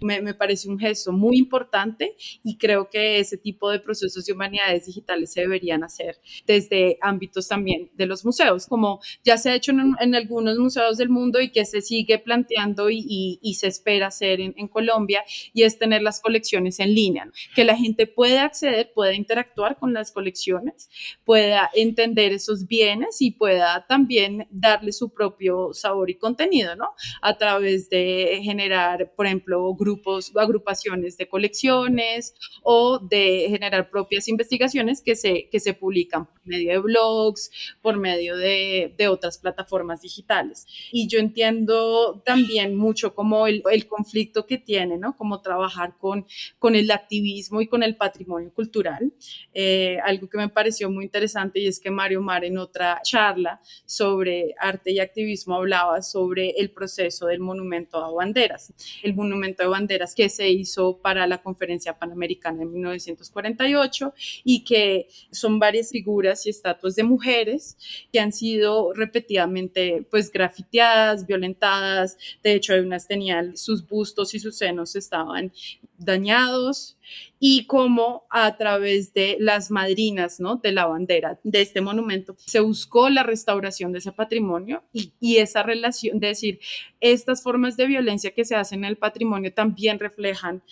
me, me, parece un gesto muy importante y creo que ese tipo de procesos de humanidades digitales se deberían hacer desde ámbitos también de los museos, como ya se ha hecho en, algunos museos del mundo y que se sigue planteando y, y, se espera hacer en, en, Colombia, y es tener las colecciones en línea, que la gente pueda acceder, pueda interactuar con las colecciones, pueda entender esos bienes y pueda también darle su propio sabor y contenido, ¿no? A través de generar, por ejemplo, grupos, agrupaciones de colecciones o de generar propias investigaciones que se, que se publican por medio de blogs, por medio de, de otras plataformas digitales. Y yo entiendo también mucho como el, el, conflicto que tiene, ¿no? Como trabajar con, con el activismo y con el patrimonio cultural. Eh, algo que me pareció muy interesante y es que Mario Mar en otra charla sobre arte y activismo hablaba sobre el proceso del monumento a banderas. El monumento de banderas que se hizo para la conferencia panamericana en 1948 y que son varias figuras y estatuas de mujeres que han sido repetidamente pues grafiteadas, violentadas, de hecho hay unas tenían sus bustos y sus senos estaban dañados y cómo a través de las madrinas ¿no? de la bandera de este monumento se buscó la restauración de ese patrimonio y, y esa relación, de decir, estas formas de violencia que se hacen en el patrimonio también reflejan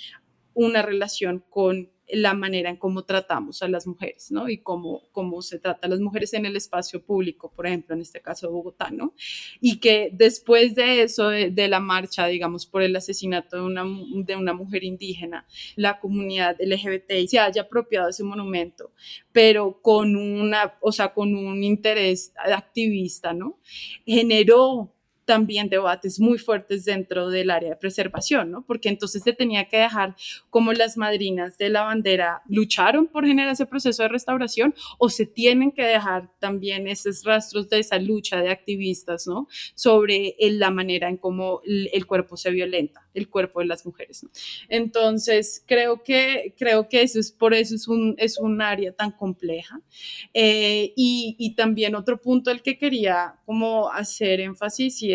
una relación con la manera en cómo tratamos a las mujeres, ¿no? Y cómo, cómo se trata a las mujeres en el espacio público, por ejemplo, en este caso de Bogotá, ¿no? Y que después de eso, de, la marcha, digamos, por el asesinato de una, de una mujer indígena, la comunidad LGBT se haya apropiado ese monumento, pero con una, o sea, con un interés activista, ¿no? Generó también debates muy fuertes dentro del área de preservación, ¿no? Porque entonces se tenía que dejar como las madrinas de la bandera lucharon por generar ese proceso de restauración o se tienen que dejar también esos rastros de esa lucha de activistas, ¿no? Sobre la manera en cómo el cuerpo se violenta el cuerpo de las mujeres. ¿no? Entonces, creo que, creo que eso es, por eso es un, es un área tan compleja. Eh, y, y, también otro punto al que quería como hacer énfasis y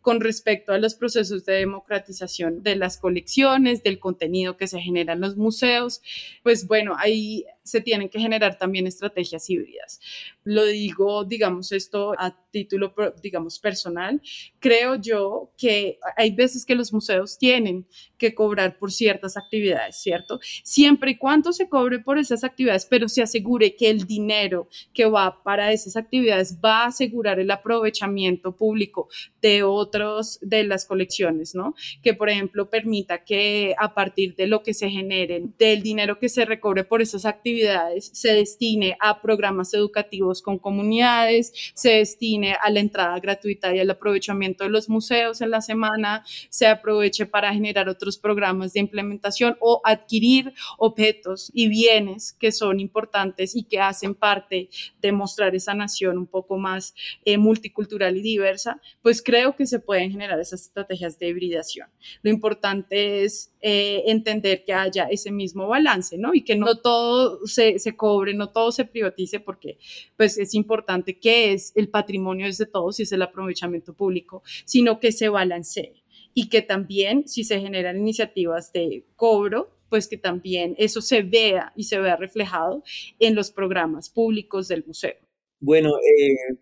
con respecto a los procesos de democratización de las colecciones, del contenido que se genera en los museos, pues bueno, ahí se tienen que generar también estrategias híbridas. Lo digo, digamos, esto a título, digamos, personal. Creo yo que hay veces que los museos tienen que cobrar por ciertas actividades, ¿cierto? Siempre y cuando se cobre por esas actividades, pero se asegure que el dinero que va para esas actividades va a asegurar el aprovechamiento público de otros de las colecciones, ¿no? Que, por ejemplo, permita que a partir de lo que se genere, del dinero que se recobre por esas actividades, se destine a programas educativos con comunidades, se destine a la entrada gratuita y al aprovechamiento de los museos en la semana, se aproveche para generar otros programas de implementación o adquirir objetos y bienes que son importantes y que hacen parte de mostrar esa nación un poco más eh, multicultural y diversa, pues creo que se pueden generar esas estrategias de hibridación. Lo importante es eh, entender que haya ese mismo balance, ¿no? Y que no todo se, cobre, no todo se privatice, porque pues es importante que es el patrimonio es de todos y es el aprovechamiento público, sino que se balancee y que también si se generan iniciativas de cobro, pues que también eso se vea y se vea reflejado en los programas públicos del museo. Bueno, eh,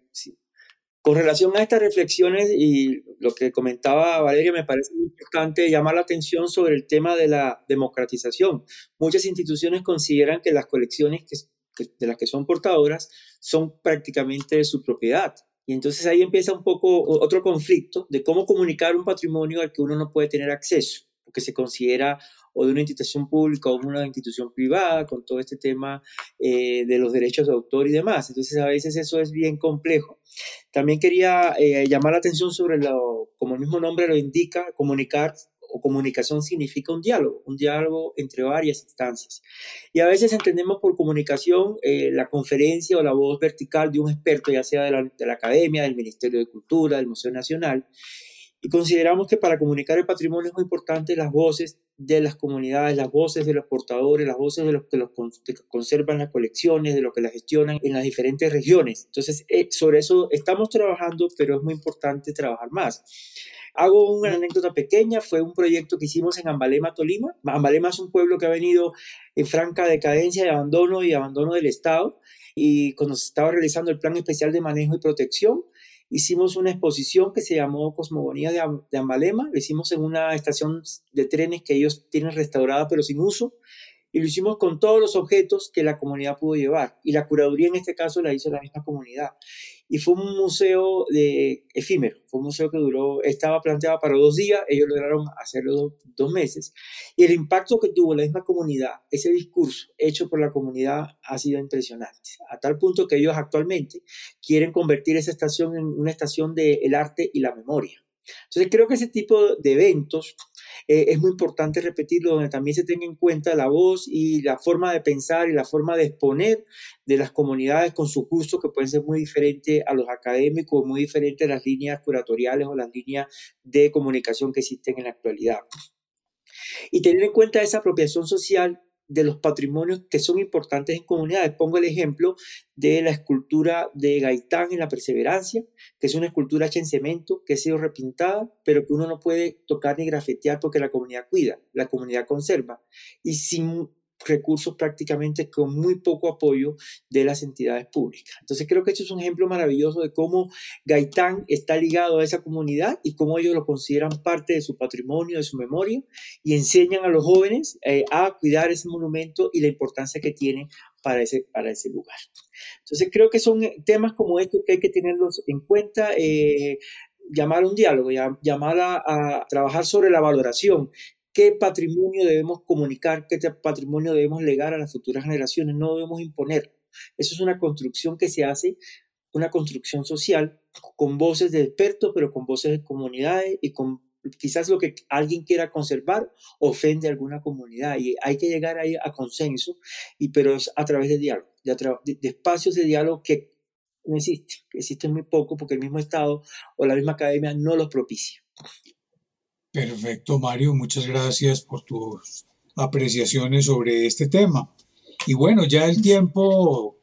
con relación a estas reflexiones y lo que comentaba Valeria, me parece muy importante llamar la atención sobre el tema de la democratización. Muchas instituciones consideran que las colecciones de las que son portadoras son prácticamente su propiedad. Y entonces ahí empieza un poco otro conflicto de cómo comunicar un patrimonio al que uno no puede tener acceso, porque se considera o de una institución pública o de una institución privada, con todo este tema eh, de los derechos de autor y demás. Entonces a veces eso es bien complejo. También quería eh, llamar la atención sobre lo, como el mismo nombre lo indica, comunicar o comunicación significa un diálogo, un diálogo entre varias instancias. Y a veces entendemos por comunicación eh, la conferencia o la voz vertical de un experto, ya sea de la, de la academia, del Ministerio de Cultura, del Museo Nacional, y consideramos que para comunicar el patrimonio es muy importante las voces de las comunidades, las voces de los portadores, las voces de los que, conservan las colecciones, de los que las gestionan en las diferentes regiones. Entonces, eh, sobre eso estamos trabajando, pero es muy importante trabajar más. Hago una anécdota pequeña, fue un proyecto que hicimos en Ambalema, Tolima. Ambalema es un pueblo que ha venido en franca decadencia de abandono y abandono del Estado. Y cuando se estaba realizando el Plan Especial de Manejo y Protección, hicimos una exposición que se llamó Cosmogonía de, Ambalema, lo hicimos en una estación de trenes que ellos tienen restaurada pero sin uso, y lo hicimos con todos los objetos que la comunidad pudo llevar. Y la curaduría en este caso la hizo la misma comunidad. Y fue un museo de efímero, fue un museo que duró, estaba planteado para dos días, ellos lograron hacerlo dos, meses. Y el impacto que tuvo la misma comunidad, ese discurso hecho por la comunidad ha sido impresionante, a tal punto que ellos actualmente quieren convertir esa estación en una estación del arte y la memoria. Entonces creo que ese tipo de eventos eh, es muy importante repetirlo, donde también se tenga en cuenta la voz y la forma de pensar y la forma de exponer de las comunidades con su gusto, que pueden ser muy diferentes a los académicos, muy diferentes a las líneas curatoriales o las líneas de comunicación que existen en la actualidad. Y tener en cuenta esa apropiación social de los patrimonios que son importantes en comunidades. Pongo el ejemplo de la escultura de Gaitán en la Perseverancia, que es una escultura hecha en cemento, que ha sido repintada, pero que uno no puede tocar ni grafetear porque la comunidad cuida, la comunidad conserva. Y sin recursos prácticamente con muy poco apoyo de las entidades públicas. Entonces creo que esto es un ejemplo maravilloso de cómo Gaitán está ligado a esa comunidad y cómo ellos lo consideran parte de su patrimonio, de su memoria y enseñan a los jóvenes eh, a cuidar ese monumento y la importancia que tiene para ese, para ese lugar. Entonces creo que son temas como estos que hay que tenerlos en cuenta. Eh, llamar a un diálogo, llamar a, trabajar sobre la valoración qué patrimonio debemos comunicar, qué patrimonio debemos legar a las futuras generaciones, no debemos imponer. Eso es una construcción que se hace, una construcción social con voces de expertos, pero con voces de comunidades y con quizás lo que alguien quiera conservar ofende a alguna comunidad y hay que llegar ahí a consenso, y, pero es a través de diálogo, de, de espacios de diálogo que no existen, existen muy poco porque el mismo Estado o la misma academia no los propicia. Perfecto, Mario. Muchas gracias por tus apreciaciones sobre este tema. Y bueno, ya el tiempo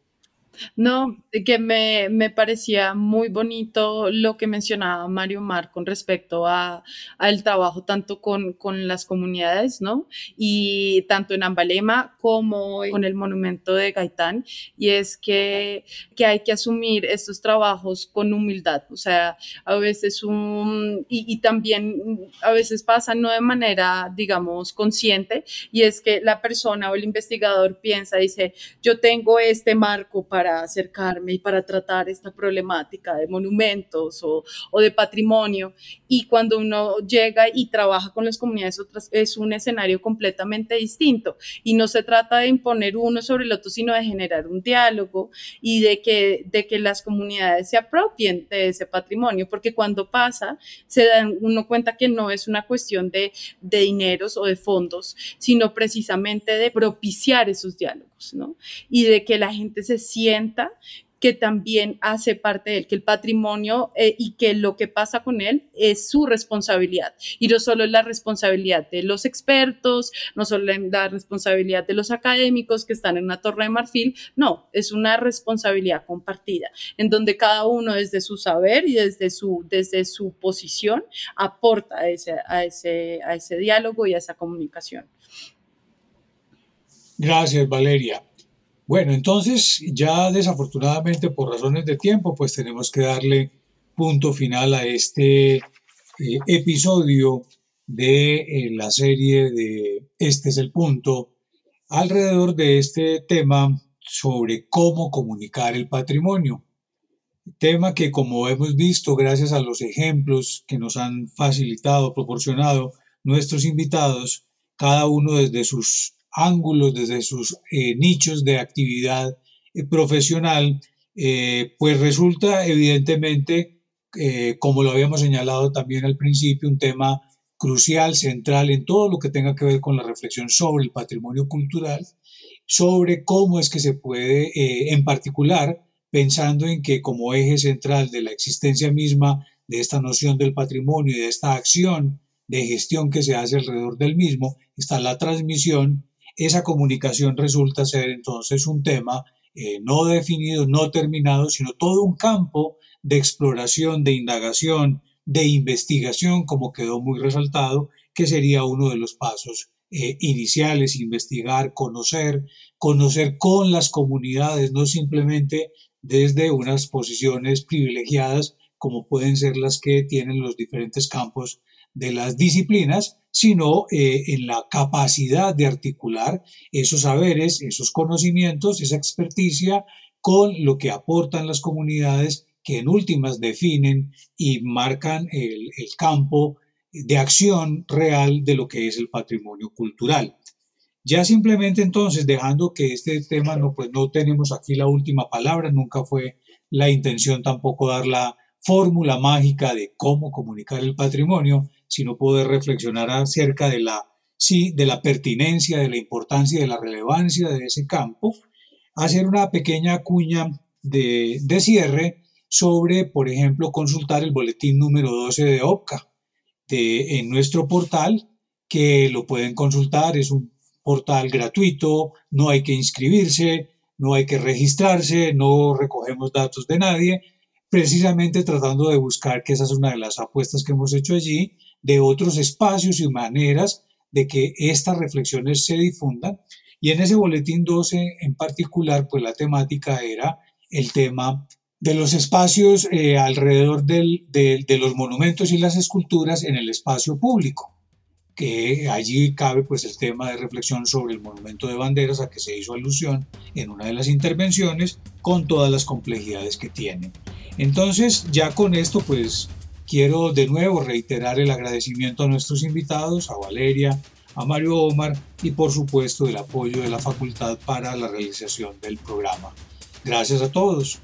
no, que me, me, parecía muy bonito lo que mencionaba Mario Mar con respecto a, al trabajo tanto con, con, las comunidades, ¿no? Y tanto en Ambalema como con el monumento de Gaitán, y es que, que hay que asumir estos trabajos con humildad, o sea, a veces un, y, y también a veces pasa no de manera, digamos, consciente, y es que la persona o el investigador piensa, dice, yo tengo este marco para acercarme y para tratar esta problemática de monumentos o, de patrimonio. Y cuando uno llega y trabaja con las comunidades otras, es un escenario completamente distinto. Y no se trata de imponer uno sobre el otro, sino de generar un diálogo y de que, de que las comunidades se apropien de ese patrimonio, porque cuando pasa, se da uno cuenta que no es una cuestión de, de dineros o de fondos, sino precisamente de propiciar esos diálogos, ¿no? Y de que la gente se sienta que también hace parte de él, que el patrimonio eh, y que lo que pasa con él es su responsabilidad. Y no solo es la responsabilidad de los expertos, no solo es la responsabilidad de los académicos que están en una torre de marfil, no, es una responsabilidad compartida, en donde cada uno desde su saber y desde su, desde su posición aporta a ese, a, ese, a ese diálogo y a esa comunicación. Gracias, Valeria. Bueno, entonces ya desafortunadamente por razones de tiempo, pues tenemos que darle punto final a este eh, episodio de eh, la serie de Este es el punto alrededor de este tema sobre cómo comunicar el patrimonio. Tema que como hemos visto gracias a los ejemplos que nos han facilitado, proporcionado nuestros invitados, cada uno desde sus ángulos, desde sus eh, nichos de actividad eh, profesional, eh, pues resulta evidentemente, como lo habíamos señalado también al principio, un tema crucial, central en todo lo que tenga que ver con la reflexión sobre el patrimonio cultural, sobre cómo es que se puede, en particular, pensando en que como eje central de la existencia misma de esta noción del patrimonio y de esta acción de gestión que se hace alrededor del mismo, está la transmisión, esa comunicación resulta ser entonces un tema eh, no definido, no terminado, sino todo un campo de exploración, de indagación, de investigación, como quedó muy resaltado, que sería uno de los pasos eh, iniciales, investigar, conocer, conocer con las comunidades, no simplemente desde unas posiciones privilegiadas como pueden ser las que tienen los diferentes campos de las disciplinas, sino eh, en la capacidad de articular esos saberes, esos conocimientos, esa experticia con lo que aportan las comunidades que en últimas definen y marcan el, campo de acción real de lo que es el patrimonio cultural. Ya simplemente entonces, dejando que este tema no, pues no tenemos aquí la última palabra, nunca fue la intención tampoco dar la fórmula mágica de cómo comunicar el patrimonio, sino poder reflexionar acerca de la, sí, de la pertinencia, de la importancia de la relevancia de ese campo, hacer una pequeña cuña de, de cierre sobre, por ejemplo, consultar el boletín número 12 de OPCA de, en nuestro portal, que lo pueden consultar, es un portal gratuito, no hay que inscribirse, no hay que registrarse, no recogemos datos de nadie, precisamente tratando de buscar, que esa es una de las apuestas que hemos hecho allí, de otros espacios y maneras de que estas reflexiones se difundan. Y en ese boletín 12 en particular, pues la temática era el tema de los espacios eh, alrededor del, de los monumentos y las esculturas en el espacio público, que allí cabe pues el tema de reflexión sobre el monumento de banderas a que se hizo alusión en una de las intervenciones con todas las complejidades que tiene. Entonces ya con esto pues quiero de nuevo reiterar el agradecimiento a nuestros invitados, a Valeria, a Mario Omar y por supuesto el apoyo de la facultad para la realización del programa. Gracias a todos.